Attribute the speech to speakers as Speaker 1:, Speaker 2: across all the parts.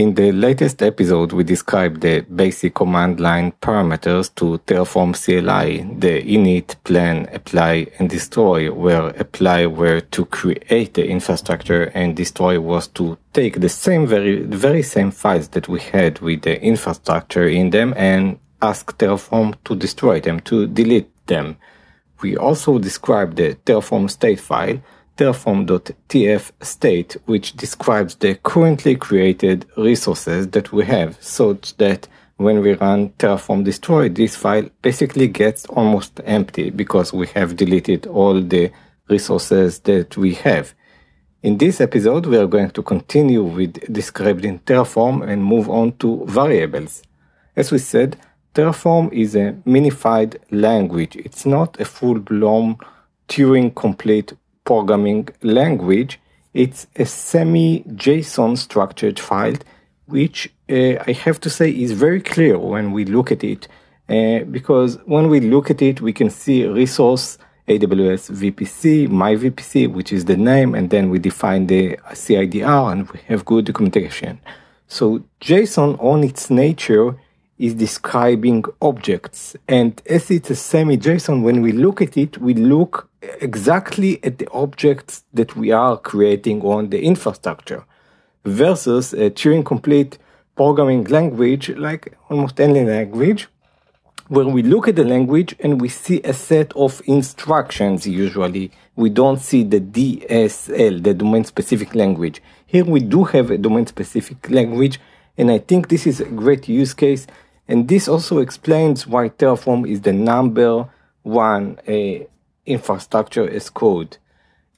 Speaker 1: In the latest episode, we described the basic command line parameters to Terraform CLI, the init, plan, apply, and destroy, where apply were to create the infrastructure and destroy was to take the same very, very same files that we had with the infrastructure in them and ask Terraform to destroy them, to delete them. We also described the Terraform state file, terraform.tf state, which describes the currently created resources that we have, such that when we run terraform destroy, this file basically gets almost empty because we have deleted all the resources that we have. In this episode, we are going to continue with describing Terraform and move on to variables. As we said, Terraform is a minified language. It's not a full-blown Turing complete programming language. It's a semi-JSON structured file, which uh, I have to say is very clear when we look at it. Uh, because when we look at it, we can see resource AWS VPC, my VPC, which is the name, and then we define the CIDR and we have good documentation. So JSON on its nature is describing objects. And as it's a semi-JSON, when we look at it, we look exactly at the objects that we are creating on the infrastructure versus a Turing complete programming language, like almost any language, where we look at the language and we see a set of instructions usually. We don't see the DSL, the domain specific language. Here we do have a domain specific language, and I think this is a great use case and this also explains why Terraform is the number one uh, infrastructure as code.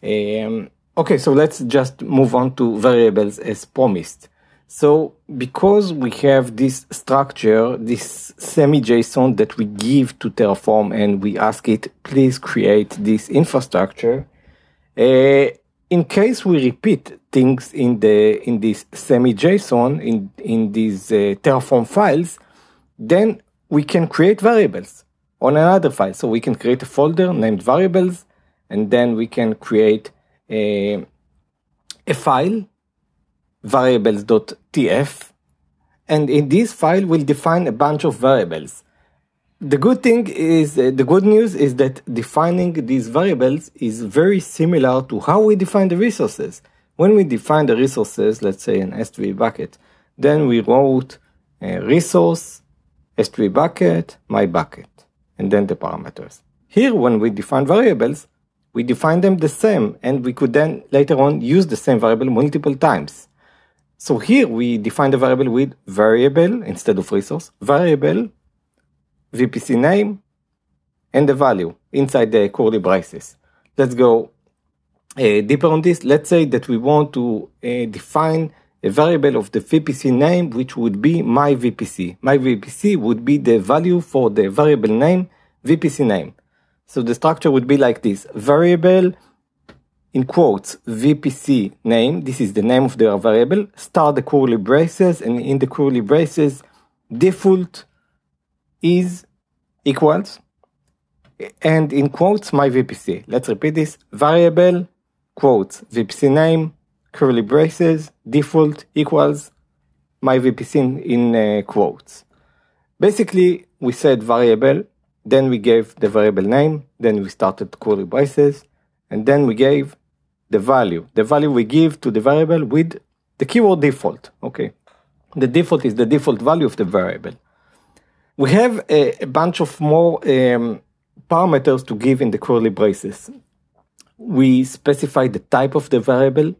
Speaker 1: Um, okay, so let's just move on to variables as promised. So because we have this structure, this semi-JSON that we give to Terraform and we ask it, please create this infrastructure, uh, in case we repeat things in the in this semi-JSON, in, in these uh, Terraform files, then we can create variables on another file. So we can create a folder named variables, and then we can create a, a file, variables.tf, and in this file we'll define a bunch of variables. The good thing is, uh, the good news is that defining these variables is very similar to how we define the resources. When we define the resources, let's say an S3 bucket, then we wrote a resource S3 bucket, my bucket, and then the parameters. Here, when we define variables, we define them the same, and we could then later on use the same variable multiple times. So here we define the variable with variable instead of resource, variable, VPC name, and the value inside the curly braces. Let's go uh, deeper on this. Let's say that we want to uh, define a variable of the VPC name, which would be my VPC. My VPC would be the value for the variable name, VPC name. So the structure would be like this. Variable, in quotes, VPC name. This is the name of the variable. Start the curly braces, and in the curly braces, default is equals, and in quotes, my VPC. Let's repeat this. Variable, quotes, VPC name, curly braces, default equals my VPC in, in uh, quotes. Basically, we said variable, then we gave the variable name, then we started curly braces, and then we gave the value. The value we give to the variable with the keyword default. Okay. The default is the default value of the variable. We have a, a bunch of more um, parameters to give in the curly braces. We specify the type of the variable,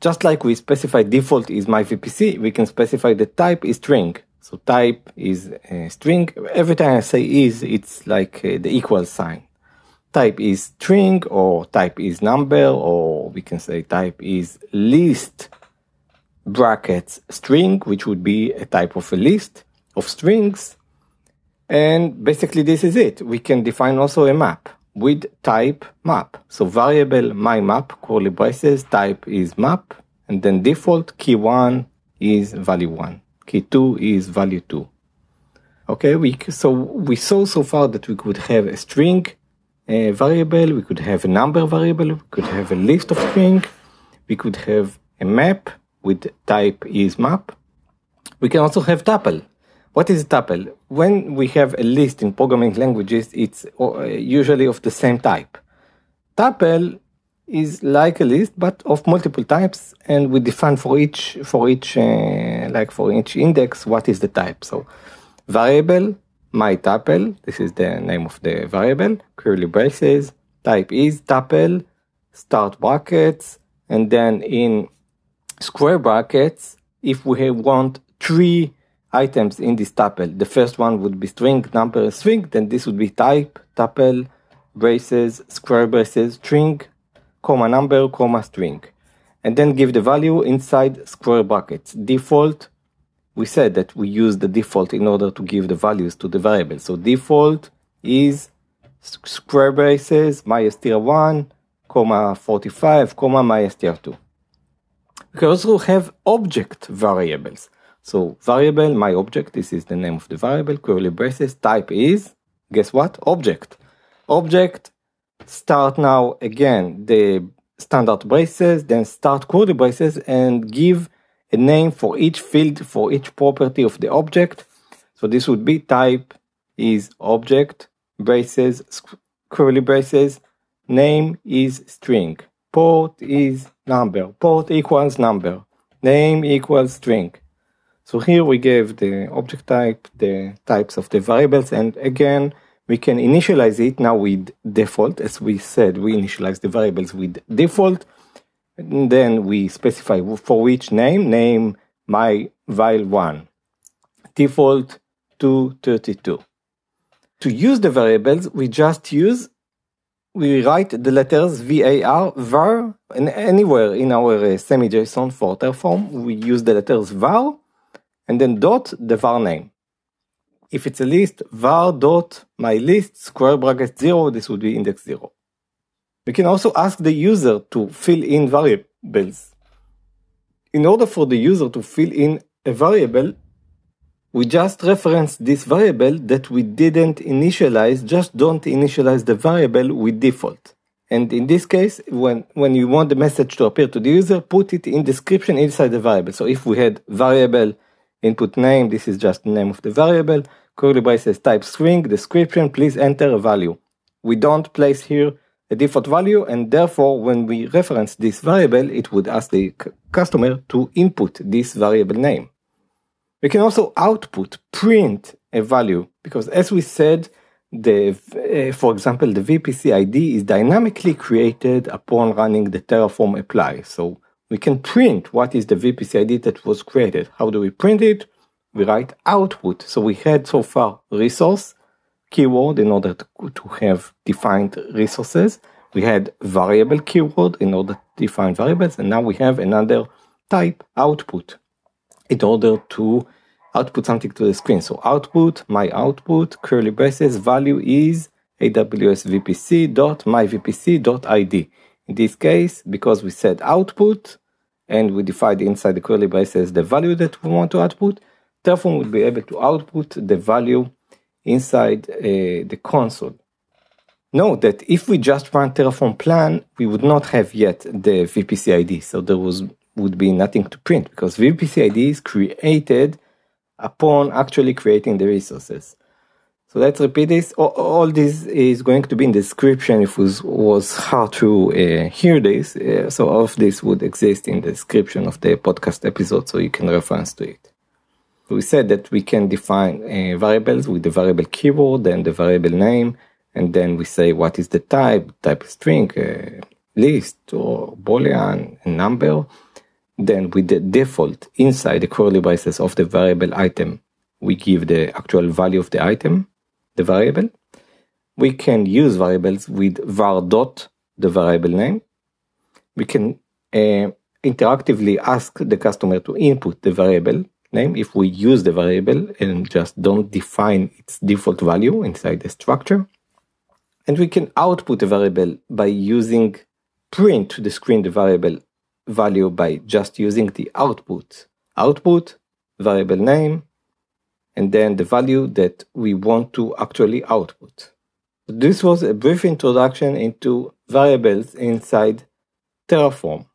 Speaker 1: just like we specify default is my VPC, we can specify the type is string. So type is a string. Every time I say is, it's like uh, the equal sign. Type is string or type is number or we can say type is list brackets string, which would be a type of a list of strings. And basically this is it. We can define also a map with type map. So variable my map, curly braces, type is map, and then default key one is value one, key two is value two. Okay, we so we saw so far that we could have a string a variable, we could have a number variable, we could have a list of string, we could have a map with type is map, We can also have tuple. What is tuple? When we have a list in programming languages, it's uh, usually of the same type. Tuple is like a list but of multiple types and we define for each for each uh, like for each index what is the type so variable my tuple this is the name of the variable curly braces type is tuple start brackets and then in square brackets if we want three items in this tuple the first one would be string number string then this would be type tuple braces square braces string comma number, comma string, and then give the value inside square brackets. Default, we said that we use the default in order to give the values to the variable. So default is square braces, mystr1, comma 45, comma mystr2. We can also have object variables. So variable, my object, this is the name of the variable, curly braces, type is, guess what? Object. Object start now again the standard braces, then start curly braces and give a name for each field for each property of the object. So this would be type is object, braces, curly braces, name is string, port is number, port equals number, name equals string. So here we gave the object type, the types of the variables, and again, we can initialize it now with default. As we said, we initialize the variables with default. And then we specify for which name, name my while one, default 232. To use the variables, we just use, we write the letters var, var, and anywhere in our uh, semi-JSON for Terraform, we use the letters var, and then dot the var name. If it's a list, var dot my list square bracket zero, this would be index zero. We can also ask the user to fill in variables. In order for the user to fill in a variable, we just reference this variable that we didn't initialize, just don't initialize the variable with default. And in this case, when, when you want the message to appear to the user, put it in description inside the variable. So if we had variable input name, this is just the name of the variable, curly braces type string, description, please enter a value. We don't place here a default value and therefore when we reference this variable, it would ask the customer to input this variable name. We can also output, print a value because as we said, the, uh, for example, the VPC ID is dynamically created upon running the Terraform apply. So we can print what is the VPC ID that was created. How do we print it? We write output. So we had so far resource keyword in order to, have defined resources. We had variable keyword in order to define variables. And now we have another type output in order to output something to the screen. So output, my output, curly braces, value is AWS VPC dot my VPC dot ID. In this case, because we said output and we defined inside the curly braces the value that we want to output, Terraform will be able to output the value inside uh, the console. Note that if we just run Terraform plan, we would not have yet the VPC ID. So there was would be nothing to print because VPC ID is created upon actually creating the resources. So let's repeat this. All, all, this is going to be in the description if it was, was hard to uh, hear this. Uh, so all of this would exist in the description of the podcast episode so you can reference to it. We said that we can define uh, variables with the variable keyword and the variable name. And then we say what is the type, type string, uh, list or boolean, number. Then with the default inside the curly braces of the variable item, we give the actual value of the item the variable. We can use variables with var dot the variable name. We can uh, interactively ask the customer to input the variable name if we use the variable and just don't define its default value inside the structure. And we can output a variable by using print to the screen the variable value by just using the output. Output, variable name, and then the value that we want to actually output. This was a brief introduction into variables inside Terraform.